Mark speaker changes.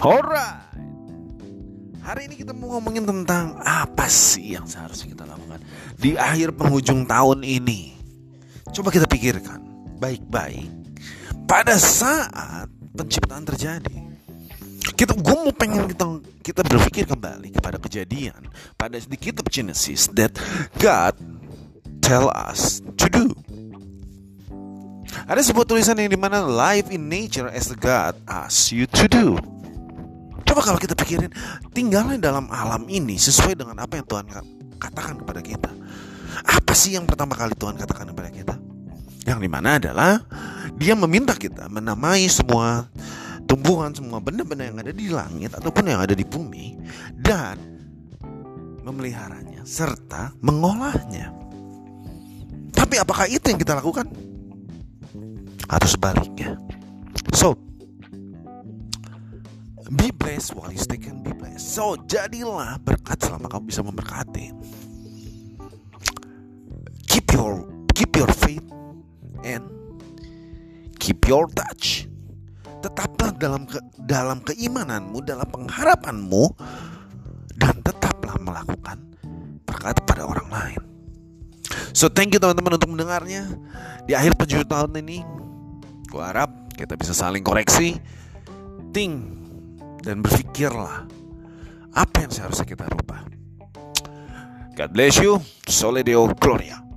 Speaker 1: Alright. Hari ini kita mau ngomongin tentang apa sih yang seharusnya kita lakukan di akhir penghujung tahun ini. Coba kita pikirkan baik-baik. Pada saat penciptaan terjadi, kita gue mau pengen kita kita berpikir kembali kepada kejadian pada di kitab Genesis that God tell us to do. Ada sebuah tulisan yang di mana life in nature as God asks you to do. Coba kalau kita pikirin, tinggalnya dalam alam ini sesuai dengan apa yang Tuhan katakan kepada kita. Apa sih yang pertama kali Tuhan katakan kepada kita? Yang di mana adalah Dia meminta kita menamai semua tumbuhan, semua benda-benda yang ada di langit ataupun yang ada di bumi dan memeliharanya serta mengolahnya. Tapi apakah itu yang kita lakukan? Atau sebaliknya? So, Be blessed while you still can be blessed. So jadilah berkat selama kamu bisa memberkati. Keep your keep your faith and keep your touch. Tetaplah dalam ke, dalam keimananmu, dalam pengharapanmu dan tetaplah melakukan berkat pada orang lain. So thank you teman-teman untuk mendengarnya. Di akhir penjuru tahun ini, gua harap kita bisa saling koreksi. Think dan berpikirlah apa yang seharusnya kita rubah. God bless you. Soledeo Gloria.